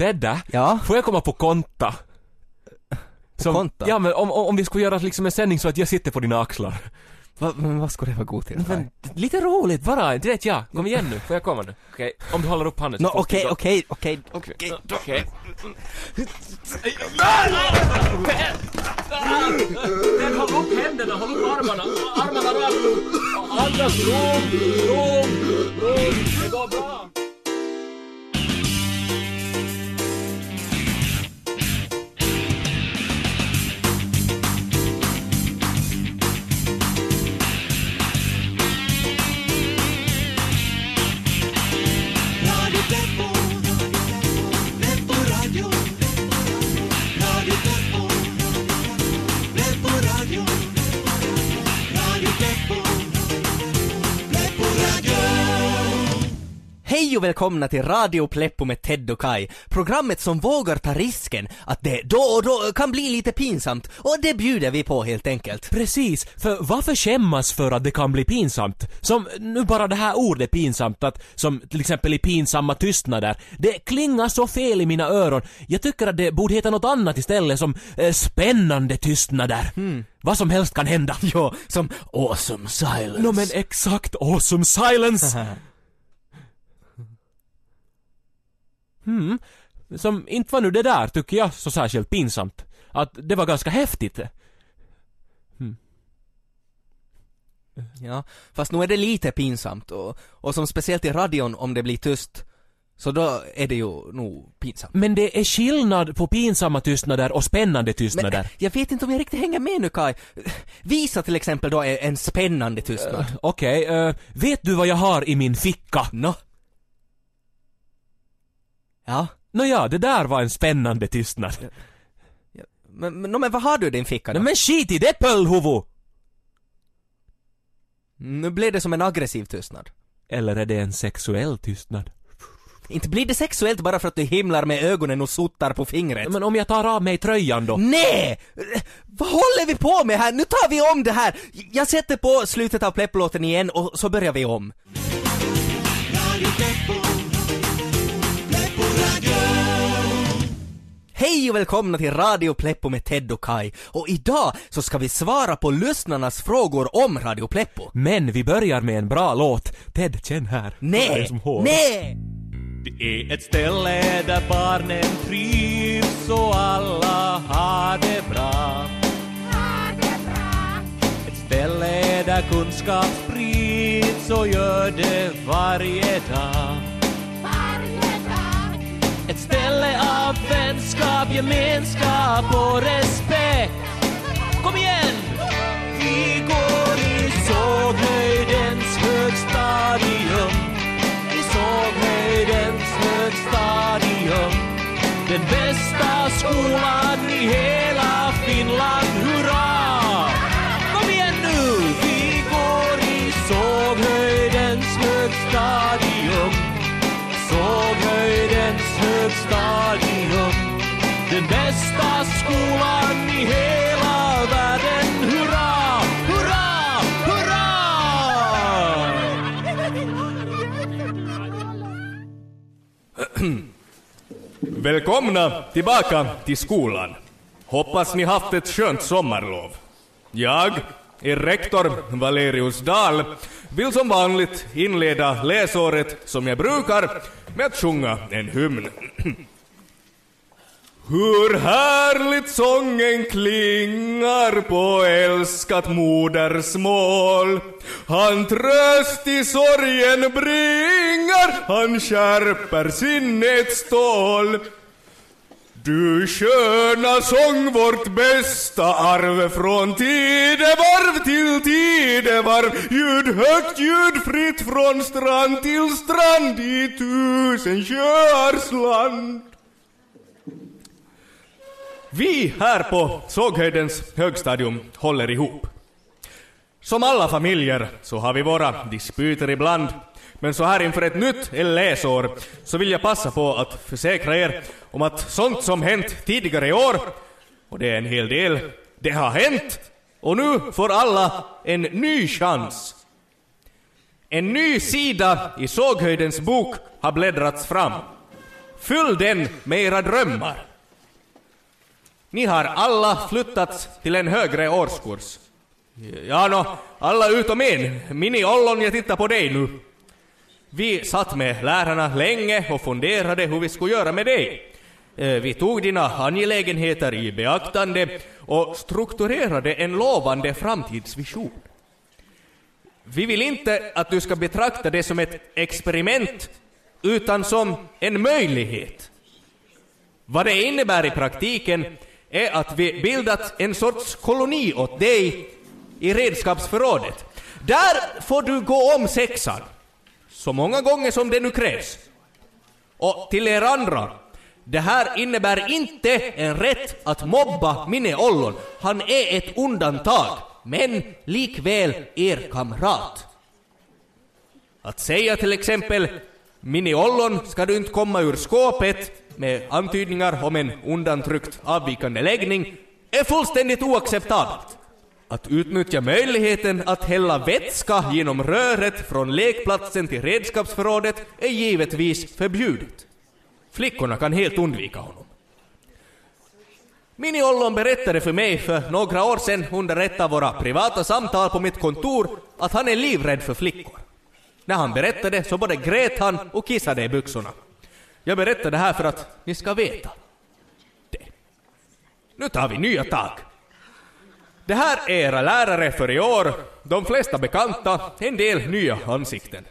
Tedda, Ja? får jag komma på konta? Som, konta? Ja men om, om om vi skulle göra liksom en sändning så att jag sitter på dina axlar. Va, men vad ska det vara god till? Men, lite roligt bara, det vet jag. Kom igen nu, får jag komma nu? Okej, om du håller upp handen får okej, okej, okej, okej. Okej. Den håll upp händerna, håll upp armarna, armarna rakt upp. Andas lugnt, lugnt, lugnt. Det går bra. Hej och välkomna till Radio Pleppo med Ted och Kai. Programmet som vågar ta risken att det då och då kan bli lite pinsamt och det bjuder vi på helt enkelt. Precis, för varför skämmas för att det kan bli pinsamt? Som nu bara det här ordet pinsamt, att, som till exempel i pinsamma tystnader. Det klingar så fel i mina öron. Jag tycker att det borde heta något annat istället, som eh, spännande tystnader. Vad som helst kan hända. Ja, som awesome silence. Nå men exakt awesome silence! Hmm, som inte var nu det där tycker jag så särskilt pinsamt. Att det var ganska häftigt. Ja, fast nu är det lite pinsamt och, och som speciellt i radion om det blir tyst, så då är det ju nog pinsamt. Men det är skillnad på pinsamma tystnader och spännande Men tystnader. jag vet inte om jag riktigt hänger med nu Kai. Visa till exempel då en, spännande tystnad. Okej, eh, vet du vad jag har i min ficka? Nå? Ja, Nåja, det där var en spännande tystnad. men, men, nå, men vad har du i din ficka då? Nej men skit i det pöllhuvud! Nu blev det som en aggressiv tystnad. Eller är det en sexuell tystnad? Inte blir det sexuellt bara för att du himlar med ögonen och sottar på fingret. Men om jag tar av mig tröjan då? Nej! Vad håller vi på med här? Nu tar vi om det här! Jag sätter på slutet av Plepplåten igen och så börjar vi om. Hej och välkomna till Radio Pleppo med Ted och Kai. Och idag så ska vi svara på lyssnarnas frågor om Radio Pleppo. Men vi börjar med en bra låt. Ted, känn här. Det är Nej! Nej! Det är ett ställe där barnen trivs och alla har det bra. Ett ställe där kunskap sprids och gör det varje dag. Av vänskap, gemenskap och respekt. Kom igen! Vi går i såghöjdens högstadium. I såghöjdens högstadium. Den bästa skolan i hela Finland, Den bästa skolan i hela världen, hurra! Hurra! Hurra! Välkomna tillbaka till skolan. Hoppas ni haft ett skönt sommarlov. Jag, er rektor Valerius Dahl, vill som vanligt inleda läsåret som jag brukar med att sjunga en hymn. Hur härligt sången klingar på älskat modersmål. Han tröst i sorgen bringar, han skärper sinnets stål. Du sköna sång, vårt bästa arv från tidevarv till tidevarv. Ljud högt, ljud fritt från strand till strand i tusen sjöars land. Vi här på Såghöjdens högstadium håller ihop. Som alla familjer så har vi våra dispyter ibland. Men så här inför ett nytt läsår så vill jag passa på att försäkra er om att sånt som hänt tidigare i år, och det är en hel del, det har hänt. Och nu får alla en ny chans. En ny sida i Såghöjdens bok har bläddrats fram. Fyll den med era drömmar. Ni har alla flyttats till en högre årskurs. Ja, nå, alla utom en. Mini Ollon, jag tittar på dig nu. Vi satt med lärarna länge och funderade hur vi skulle göra med dig. Eh, vi tog dina angelägenheter i beaktande och strukturerade en lovande framtidsvision. Vi vill inte att du ska betrakta det som ett experiment, utan som en möjlighet. Vad det innebär i praktiken är att vi bildat en sorts koloni åt dig i redskapsförrådet. Där får du gå om sexan, så många gånger som det nu krävs. Och till er andra, det här innebär inte en rätt att mobba Minne Ollon. Han är ett undantag, men likväl er kamrat. Att säga till exempel Minne Ollon ska du inte komma ur skåpet med antydningar om en undantryckt avvikande läggning är fullständigt oacceptabelt. Att utnyttja möjligheten att hälla vätska genom röret från lekplatsen till redskapsförrådet är givetvis förbjudet. Flickorna kan helt undvika honom. Mini-Ollon berättade för mig för några år sedan under ett av våra privata samtal på mitt kontor att han är livrädd för flickor. När han berättade så både grät han och kissade i byxorna. Jag berättar det här för att ni ska veta det. Nu tar vi nya tag. Det här är era lärare för i år, de flesta bekanta, en del nya ansikten.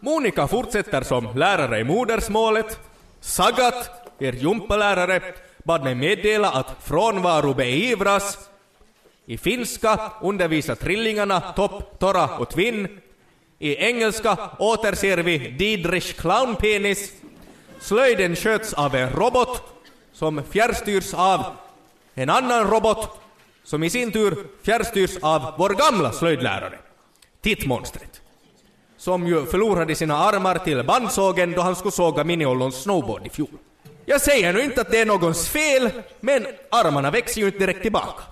Monica fortsätter som lärare i modersmålet. Sagat, er jumpalärare, bad mig meddela att frånvaro beivras. I finska undervisar trillingarna Topp, Tora och Twin. I engelska återser vi Didrich Clownpenis. Slöjden sköts av en robot som fjärrstyrs av en annan robot som i sin tur fjärrstyrs av vår gamla slöjdlärare, Tittmonstret som ju förlorade sina armar till bandsågen då han skulle såga Miniollons snowboard i fjol. Jag säger nu inte att det är någons fel, men armarna växer ju inte direkt tillbaka.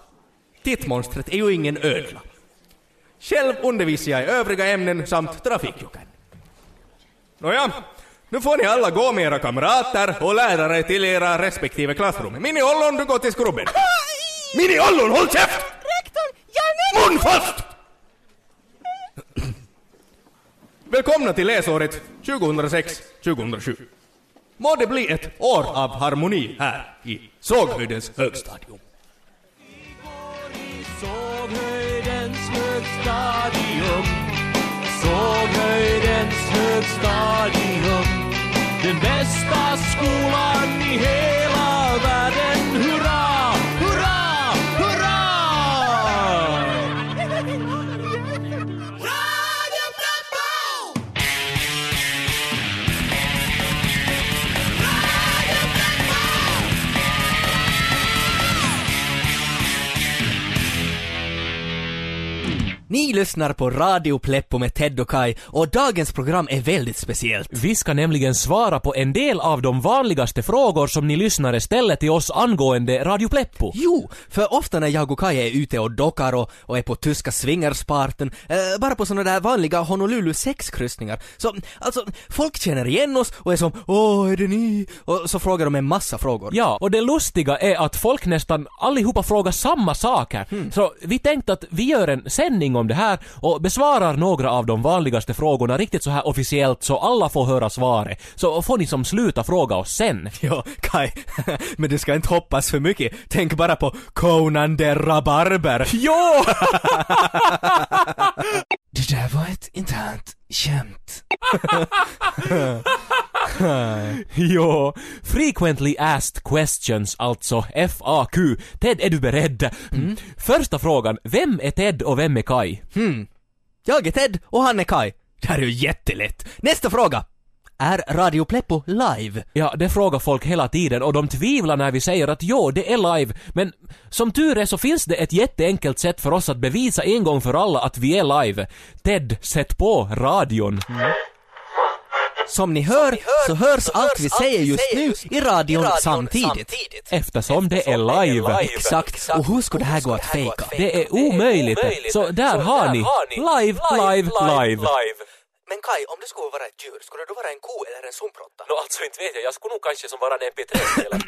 Tittmonstret är ju ingen ödla. Själv undervisar jag i övriga ämnen samt trafikjoken. Nåja, nu får ni alla gå med era kamrater och lärare till era respektive klassrum. Minni Ollon, du går till skrubben. Minni Ollon, håll käft! Rektor, jag är Mun fast! Välkomna till läsåret 2006-2007. Må det bli ett år av harmoni här i Såghöjdens högstadium. Såghöjdens högstadium Såghöjdens högstadium Den bästa Ni lyssnar på Radio Pleppo med Ted och Kai och dagens program är väldigt speciellt. Vi ska nämligen svara på en del av de vanligaste frågor som ni lyssnare ställer till oss angående Radio Pleppo. Jo, för ofta när jag och Kai är ute och dockar och, och är på tyska swingersparten, eh, bara på såna där vanliga Honolulu sexkryssningar, så alltså, folk känner igen oss och är som ”Åh, är det ni?” och så frågar de en massa frågor. Ja, och det lustiga är att folk nästan allihopa frågar samma saker. Så vi tänkte att vi gör en sändning om det här och besvarar några av de vanligaste frågorna riktigt så här officiellt så alla får höra svaret. Så får ni som sluta fråga oss sen. Ja, Kai, men du ska inte hoppas för mycket. Tänk bara på Conan the Rabarber. Jo! Det där var ett internt skämt. jo, frequently asked questions, alltså FAQ. Ted, är du beredd? Första frågan, vem är Ted och vem är Kai? Jag är Ted och han är Kai. Det här är ju jättelätt. Nästa fråga. Är Radio Pleppo live? Ja, det frågar folk hela tiden och de tvivlar när vi säger att jo, det är live, men som tur är så finns det ett jätteenkelt sätt för oss att bevisa en gång för alla att vi är live. Ted, sätt på radion. Som ni hör så hörs allt vi säger just nu i radion samtidigt. Eftersom det är live. Exakt. Och hur ska det här gå att fejka? Det är omöjligt. Så där har ni. Live, live, live. Men Kai, om du skulle vara ett djur, skulle du vara en ko eller en sumpråtta? Nå alltså inte vet jag, jag skulle nog kanske som vara en mp3-spelare.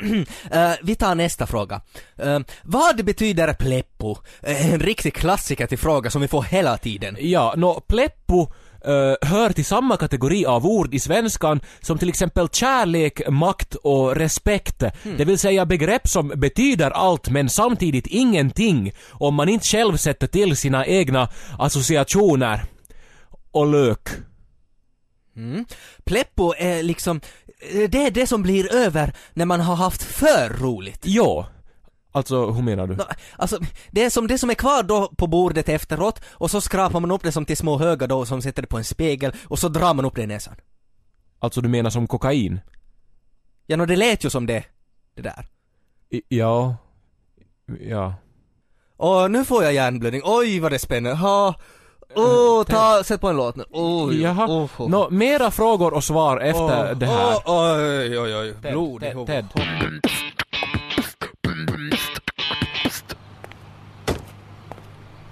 Eh, vi tar nästa fråga. Eh, vad betyder pleppo? Eh, en riktig klassiker till fråga som vi får hela tiden. ja, nå pleppo eh, hör till samma kategori av ord i svenskan som till exempel kärlek, makt och respekt. Det vill säga begrepp som betyder allt men samtidigt ingenting om man inte själv sätter till sina egna associationer. Och lök. Mm. Pleppo är liksom, eh, det är det som blir över när man har haft för roligt. Ja. Alltså, hur menar du? Alltså, det är som det som är kvar då på bordet efteråt och så skrapar man upp det som till små högar då som sätter det på en spegel och så drar man upp det i näsan. Alltså du menar som kokain? Ja, nå det lät ju som det, det där. I, ja. Ja. Och nu får jag hjärnblödning, oj vad det spänner, ha. Åh, ta, sätt på en låt nu. Oj, Jaha. oh, oh. Nå, mera frågor och svar efter det här. oj, oj, oj, blod Ted. Ted.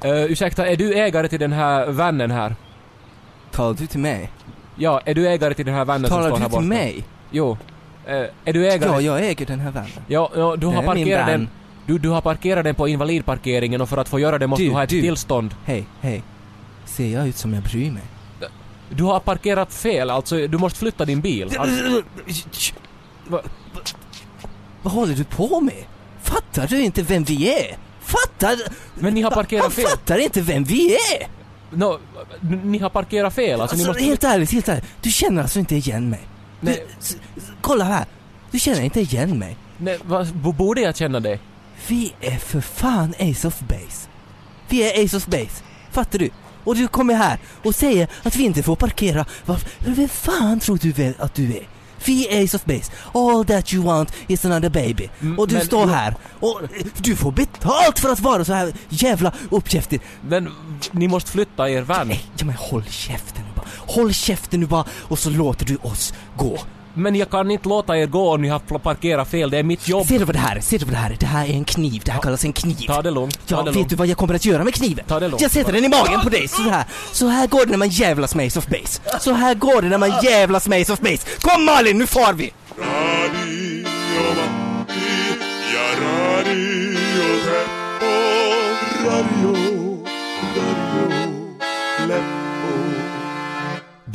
Uh, ursäkta, är du ägare till den här vannen här? Talar du till mig? Ja, är du ägare till den här vannen som Talar står du här borta? till mig? Jo. Eh, är du ägare? Ja, jag äger den här vannen. Ja, ja, du Det har parkerat den... Du, du har parkerat den på invalidparkeringen och för att få göra det måste Du, du, ha ett du. tillstånd. Hej, hej. Ser jag ut som jag bryr mig? Du har parkerat fel, alltså du måste flytta din bil. Alltså, va, Vad håller du på med? Fattar du inte vem vi är? Fattar... men ni har parkerat Han fel. fattar inte vem vi är! No, ni har parkerat fel, alltså, ni Alltså, måste... helt ärligt, helt ärligt. Du känner alltså inte igen mig? Nej. Du, kolla här. Du känner inte igen mig. Nej, vad, borde jag känna det? Vi är för fan Ace of Base. Vi är Ace of Base. Fattar du? Och du kommer här och säger att vi inte får parkera. Varför? Vem fan tror du väl att du är? Vi är Ace of Base. All that you want is another baby. Mm, och du men- står här och du får betalt för att vara så här jävla uppkäftig. Men ni måste flytta er van. Nej, ja, men håll käften nu bara. Håll käften nu bara och så låter du oss gå. Men jag kan inte låta er gå om ni har parkerat fel, det är mitt jobb. Ser du vad det här är? Ser du vad det här är? Det här är en kniv. Det här kallas en kniv. Ta det lugnt, ta Ja, det vet lugnt. du vad jag kommer att göra med kniven? Ta det lugnt. Jag sätter den i magen på dig, så här. Så här går det när man jävlas med Ace of Base. Så här går det när man jävlas med Ace of Base. Kom Malin, nu far vi!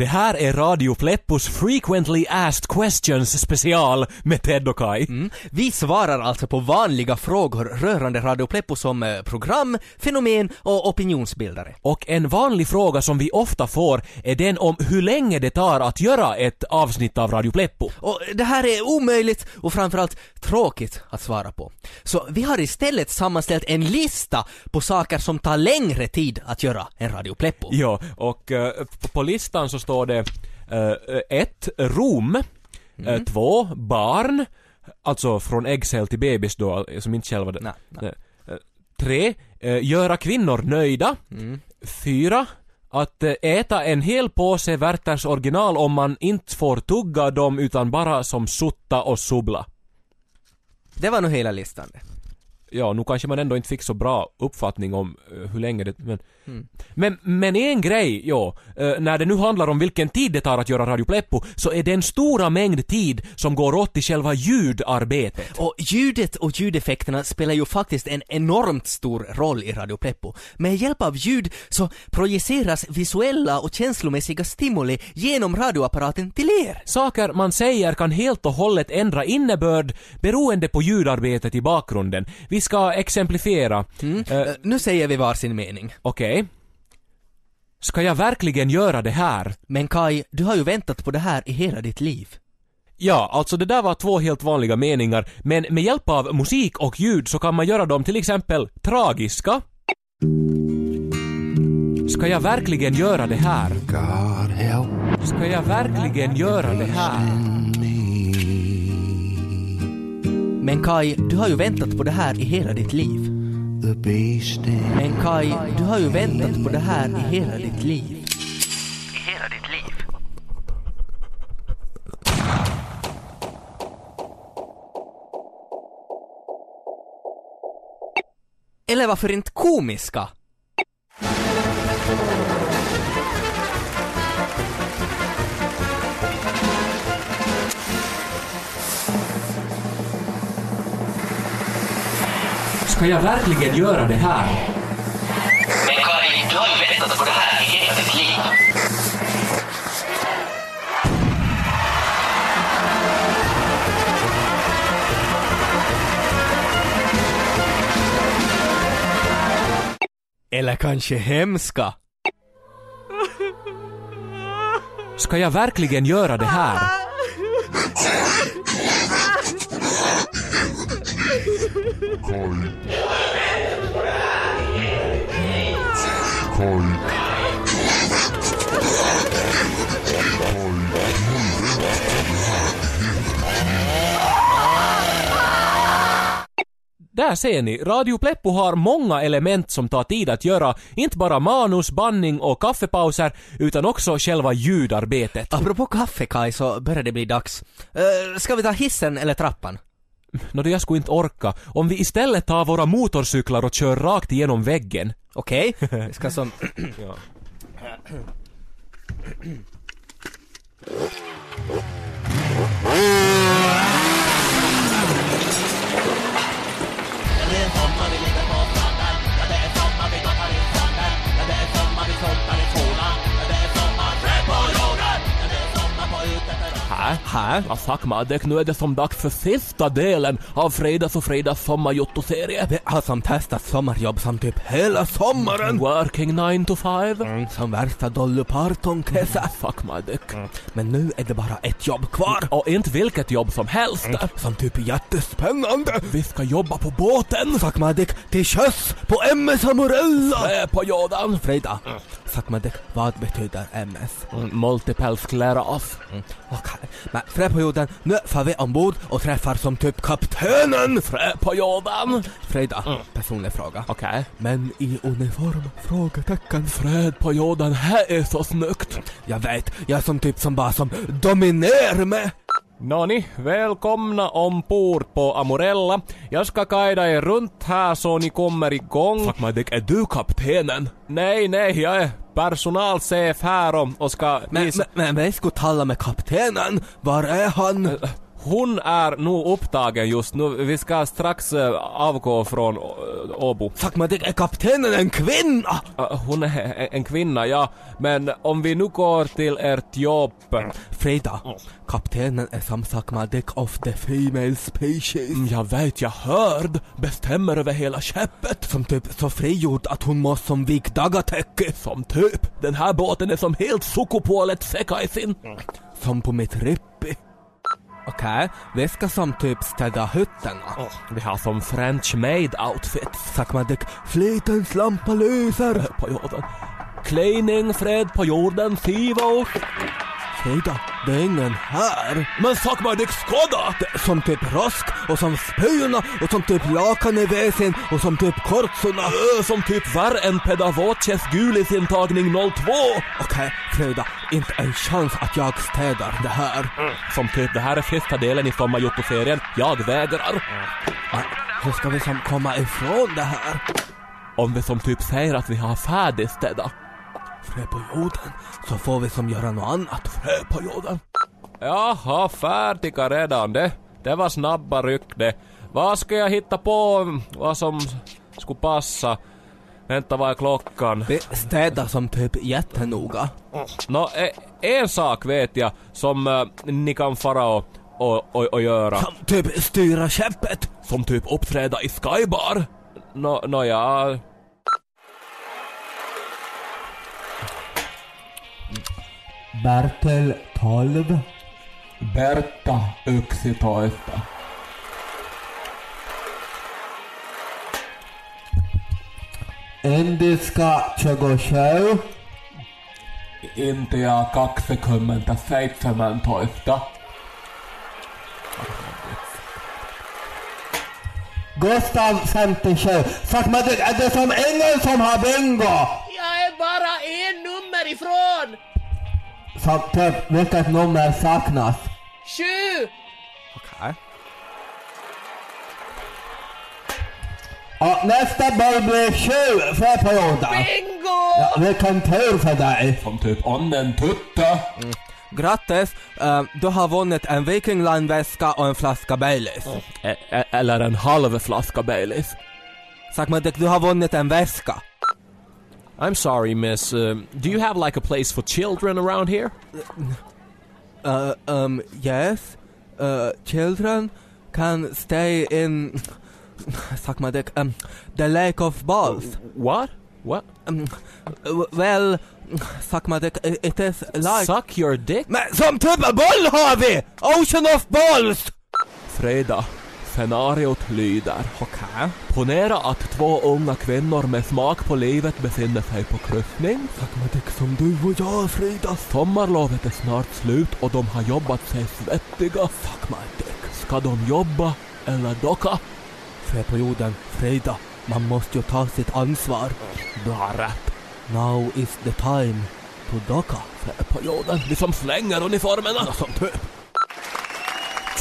Det här är Radio Pleppos Frequently Asked Questions special med Ted och Kai. Mm. Vi svarar alltså på vanliga frågor rörande Radio Pleppo som eh, program, fenomen och opinionsbildare. Och en vanlig fråga som vi ofta får är den om hur länge det tar att göra ett avsnitt av Radio Pleppo. Och det här är omöjligt och framförallt tråkigt att svara på. Så vi har istället sammanställt en lista på saker som tar längre tid att göra än Radio Pleppo. Ja, och eh, på, på listan så står det uh, ett, Rom, eh, två, barn, alltså från äggcell till bebis då, som inte själva det. Nej, nej. Eh, tre, eh, göra kvinnor nöjda. Fyra, att eh, äta en hel påse Werthers original om man inte får tugga dem utan bara som sutta och subbla. Det var nog hela listan det. Ja, nu kanske man ändå inte fick så bra uppfattning om eh, hur länge det... Men, men, men en grej, ja, eh, när det nu handlar om vilken tid det tar att göra Radio Pleppo, så är det en stora mängd tid som går åt till själva ljudarbetet. Och ljudet och ljudeffekterna spelar ju faktiskt en enormt stor roll i Radio Pleppo. Med hjälp av ljud så projiceras visuella och känslomässiga stimuli genom radioapparaten till er. Saker man säger kan helt och hållet ändra innebörd beroende på ljudarbetet i bakgrunden. Vi ska exemplifiera. Eh, Eh, nu säger vi varsin mening. Okej. Ska jag verkligen göra det här? Men Kai, du har ju väntat på det här i hela ditt liv. Ja, alltså det där var två helt vanliga meningar, men med hjälp av musik och ljud så kan man göra dem till exempel tragiska. Ska jag verkligen göra det här? Ska jag verkligen göra det här? Men Kai, du har ju väntat på det här i hela ditt liv. Men Kai, du har ju väntat på det här i hela ditt liv. Eller varför inte komiska? Ska jag verkligen göra det här? Men Kari, du har ju väntat på det här i hela ditt liv. Eller kanske hemska. Ska jag verkligen göra det här? Där ser ni, Radio Pleppo har många element som tar tid att göra, inte bara manus, bandning och kaffepauser, utan också själva ljudarbetet. Apropå kaffe Kai, så börjar det bli dags. Uh, ska vi ta hissen eller trappan? Nå, det jag skulle inte orka. Om vi istället tar våra motorcyklar och kör rakt igenom väggen. Okej, vi ska som... Här? Här? Ja, fuck Madek, nu är det som dags för sista delen av Fredags och Fredags sommarjotto-serie. Vi har som testat sommarjobb som typ hela sommaren. Working 9 to 5. Mm, som värsta Dolly Parton-kessa. Fuck Madek. Men nu är det bara ett jobb kvar. Och inte vilket jobb som helst. Som typ jättespännande. Vi ska jobba på båten. Sakmadik till sjöss på MS Amorella. Äh, på Jordan. Frida, Sakmadik, vad betyder MS? Mm, Multiple scleros. Okej, men frä på jorden, nu får vi ombord och träffar som typ kaptenen. Frä på Jordan. Frida, personlig fråga. Okej. Men i uniform? Frågetecken. Fred på Jordan, här är så snyggt. Jag vet, jag är som typ som bara som dominerar med. Nåni, välkomna ombord på Amorella. Jag ska guida er runt här så ni kommer igång. Fuck Madek, är du kaptenen? Nej, nej, jag är personalchef här och, och ska Men, visa... men, men vi skulle tala med kaptenen. Var är han? Hon är nog upptagen just nu. Vi ska strax eh, avgå från uh, Åbo. Sakmadik, är kaptenen en kvinna? Hon är en, kvinna, ja. Men om vi nu går till ert jobb. Frida, kaptenen är som Sakmadik of the female species. Mm, Jag vet, jag hörd. Bestämmer över hela skeppet. Som typ så frigjord att hon måste som vik dagatäcke. Som typ. Den här båten är som helt sukupuolet sekaisin. Som på mitt rippi. Okej, vi ska som typ städa hytterna. Vi har som French made outfit. Sakmadik, flitens lampa lyser. På jorden. Cleaning, fred på jorden, Sivo. Frida, det är ingen här. Men sak mig det skada! Som typ rosk och som spyorna och som typ lakan i väsen och som typ kortsorna. Ö, Som typ värre än Pedavoces gulisintagning 02. Okej, Frida, inte en chans att jag städar det här. Som typ det här är sista delen i sommarjotto-serien. Jag vägrar. Men hur ska vi som komma ifrån det här? Om vi som typ säger att vi har färdigstädat. Frö på jorden, så får vi som göra något annat. Frö på jorden. Jaha, färdiga redan. Det, det var snabba ryck det. Vad ska jag hitta på vad som skulle passa? Vänta, vad är klockan? Vi städar som typ jättenoga. Nå, e- en sak vet jag som eh, ni kan fara och, och, och, och göra. Som typ styra skeppet. Som typ uppträda i Skybar. Nå, nå ja. Bertel 12. Berta 11. Indiska 27. Intia 2017. Gustav 57. Sakmadik, är det som ingen som har bingo? Jag är bara en nummer ifrån! Typ, vilket nummer saknas? Sju! Okej. Och nästa boll blir sju för perioden. Bingo! Ja, vilken tur för dig. Som typ onnen tutte. Grattis, eh, du har vunnit en Viking Line-väska och en flaska Baileys. E- e- eller en halv flaska Baileys. Sag mig Dick, du har vunnit en väska. I'm sorry, miss. Uh, do you have like a place for children around here? Uh, um, yes. Uh, children can stay in... Suck my Dick, um, the lake of balls. What? What? Um, well, suck my Dick, it is like... Suck your dick? Men som typ av boll har vi! Ocean of balls! Freda, scenariot lyder. Okej. Ponera att två unga kvinnor med smak på livet befinner sig på kryssning. Dick, som du och jag Frida. Sommarlovet är snart slut och de har jobbat sig svettiga. Sag mig Dick. Ska de jobba eller docka? Fred på jorden, Frida. Man måste ju ta sitt ansvar. Bra rätt. Now is the time to docka. På jorden, vi som slänger uniformerna. Som typ.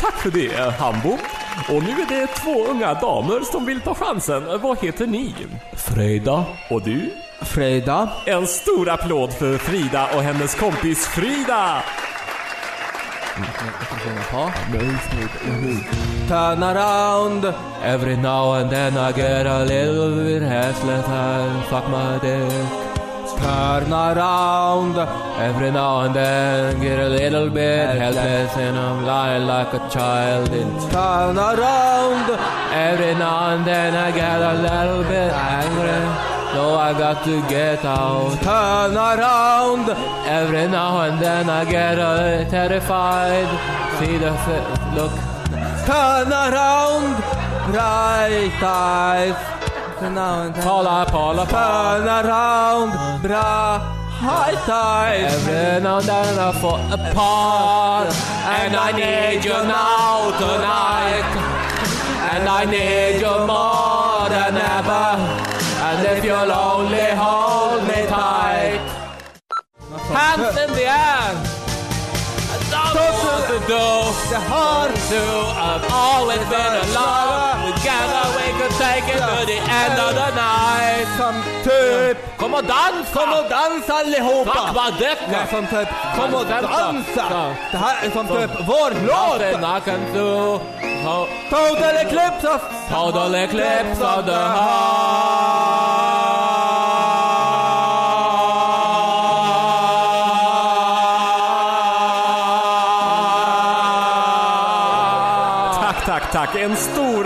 Tack för det, Hambo. Och nu är det två unga damer som vill ta chansen. Vad heter ni? Freda. Och du? Frida. En stor applåd för Frida och hennes kompis Frida! Turn around. Every now and then I get a little bit restless and fuck my dick. Turn around. Every now and then get a little bit helpless and I'm lying like a child in Turn around. Every now and then I get a little bit angry. So I got to get out. Turn around. Every now and then I get a terrified. See the look. Turn around. Bright eyes. Around. Pala, pala, pala. Turn around. Bright eyes. Every now and then I fall apart. And I need you now tonight. And I need you more than ever. And if you'll only hold me tight. Hands in the air. What to do. The heart. to I've always been alone. Together we could take it to the end of the night. Som typ. Kom och dansa! Kom och dansa allihopa. Fuck vad Det är däck! som typ, kom och Dansa. Det här är som typ vår låt! Total Eclipse of... total eclipse of the heart.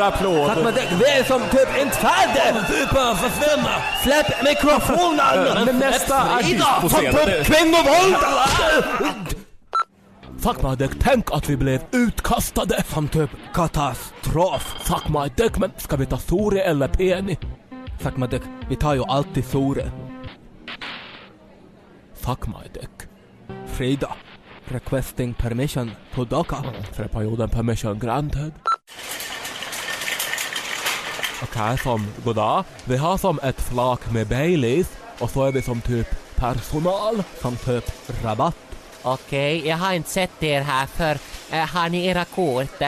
Applåd. Tack men det, vi är som typ inte färdiga! Släpp mikrofonen! Men nästa artist på scenen. typ kvinnovåld! Fuck my dick, tänk att vi blev utkastade. Som typ katastrof. Fuck my dick, men ska vi ta Sore eller Penny? Tack men det, vi tar ju alltid Sore. Fuck my dick. Frida. Requesting permission to docka. För perioden permission granted. Okej, som goddag. Vi har som ett flak med Baileys och så är vi som typ personal. Som typ rabatt. Okej, jag har inte sett er här för äh, har ni era kort?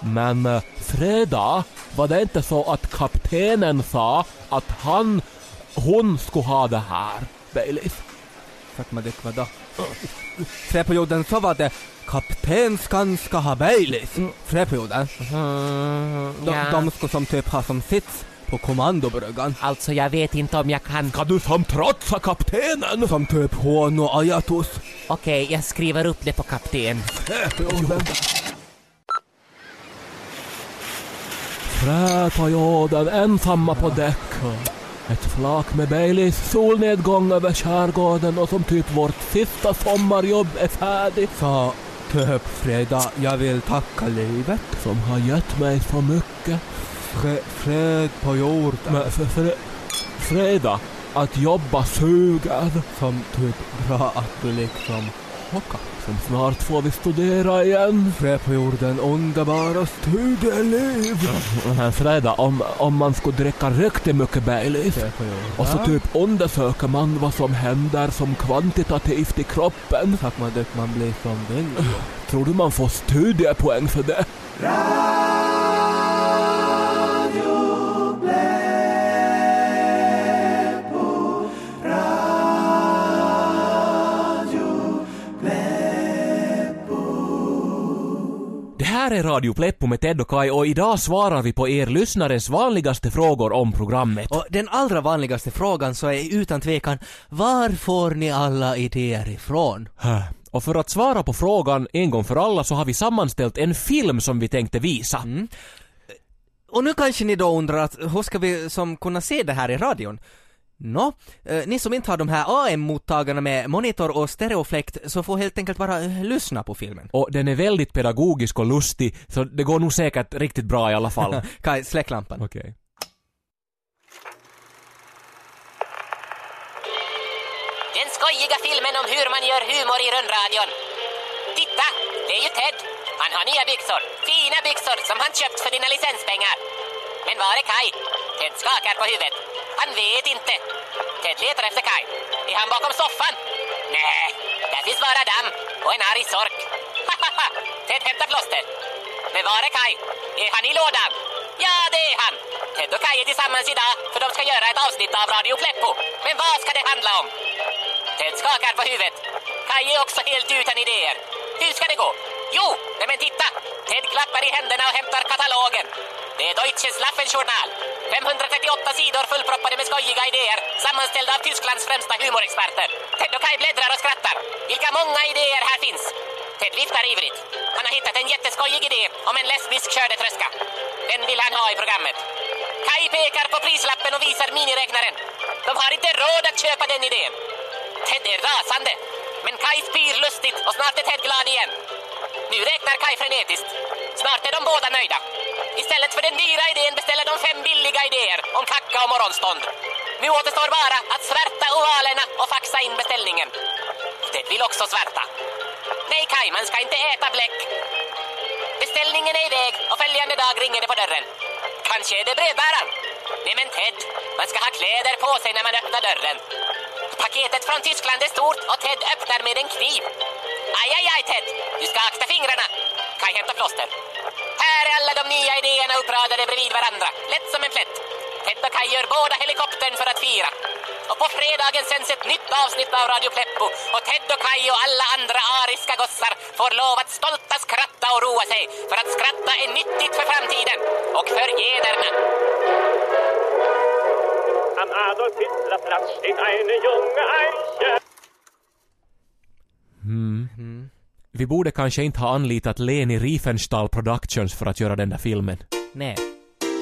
Men eh, fredag var det inte så att kaptenen sa att han, hon skulle ha det här, Baileys? Tack men det, vadå? Träperioden så var det kaptenskan ska ha Baileys. Träperioden. Mm, De, ja. de ska som typ ha som sits på kommandobryggan. Alltså jag vet inte om jag kan... Ska du som trotsa kaptenen? Som typ hon och Ayatos. Okej, jag skriver upp det på kapten. Träperioden ensamma på däck. Ett flak med Baileys, solnedgång över skärgården och som typ vårt sista sommarjobb är färdigt. Så fredag, jag vill tacka livet. Som har gett mig så mycket. Fre, fred på jorden. Men för, för, fredag, att jobba suger. Som typ bra att du liksom hockar. Som snart får vi studera igen. Fred på jorden, underbara studieliv. Men fredag, om, om man skulle dricka riktigt mycket Baileys och så typ undersöker man vad som händer som kvantitativt i kroppen. Tack man det, man blir som vill. Tror du man får studiepoäng för det? Det här är Radio Pleppo med Ted och Kai och idag svarar vi på er lyssnares vanligaste frågor om programmet. Och den allra vanligaste frågan så är utan tvekan, var får ni alla idéer ifrån? Och för att svara på frågan en gång för alla så har vi sammanställt en film som vi tänkte visa. Och nu kanske ni då undrar att hur ska vi som kunna se det här i radion? Nå, eh, ni som inte har de här AM-mottagarna med monitor och stereofläkt så får helt enkelt bara eh, lyssna på filmen. Och den är väldigt pedagogisk och lustig så det går nog säkert riktigt bra i alla fall. Kai, släck lampan. Okej. Den skojiga filmen om hur man gör humor i rundradion. Titta, det är ju Ted. Han har nya byxor. Fina byxor som han köpt för dina licenspengar. Men var är Kai? Ted skakar på huvudet. Han vet inte. Ted letar efter Kai. Är han bakom soffan? Nej, där finns bara damm och en arg sork. Ted hämtar plåster. Men var är Kai? Är han i lådan? Ja, det är han. Ted och Kai är tillsammans idag för de ska göra ett avsnitt av Radio Pleppo. Men vad ska det handla om? Ted skakar på huvudet. Kaj är också helt utan idéer. Hur ska det gå? Jo, nej men titta! Ted klappar i händerna och hämtar katalogen. Det är Deutsches Laffenjournal. 538 sidor fullproppade med skojiga idéer sammanställda av Tysklands främsta humorexperter. Ted och Kaj bläddrar och skrattar. Vilka många idéer här finns! Ted viftar ivrigt. Han har hittat en jätteskojig idé om en lesbisk skördetröska. Den vill han ha i programmet. Kaj pekar på prislappen och visar miniräknaren. De har inte råd att köpa den idén. Ted är rasande. Men Kai spyr lustigt och snart är Ted glad igen. Nu räknar Kai frenetiskt. Snart är de båda nöjda. Istället för den dyra idén beställer de fem billiga idéer om kacka och morgonstånd. Nu återstår bara att svärta ovalerna och faxa in beställningen. Ted vill också svärta. Nej Kai, man ska inte äta bläck. Beställningen är iväg och följande dag ringer det på dörren. Kanske är det brevbäraren. Nej men Ted, man ska ha kläder på sig när man öppnar dörren. Paketet från Tyskland är stort och Ted öppnar med en kniv. Aj, aj, aj Ted, du ska akta fingrarna. Kaj hämtar plåster. Alla de nya idéerna uppradade bredvid varandra, lätt som en plätt. Ted och Kaj gör båda helikoptern för att fira. Och på fredagen sänds ett nytt avsnitt av Radio Pleppo och Ted och Kaj och alla andra ariska gossar får lov att stolta skratta och roa sig för att skratta är nyttigt för framtiden och för gederna. Am Adolf Hitler Platz in eine junge Eiche. Vi borde kanske inte ha anlitat Leni Riefenstahl Productions för att göra den där filmen. Nej.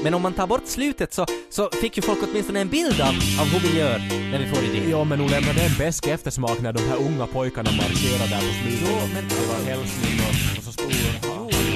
Men om man tar bort slutet så, så fick ju folk åtminstone en bild av, av hur vi gör när vi får idéer. Ja, men nog lämnar det en besk eftersmak när de här unga pojkarna marscherar där på slutet. Jo, men- Det var hälsning och, och så stor...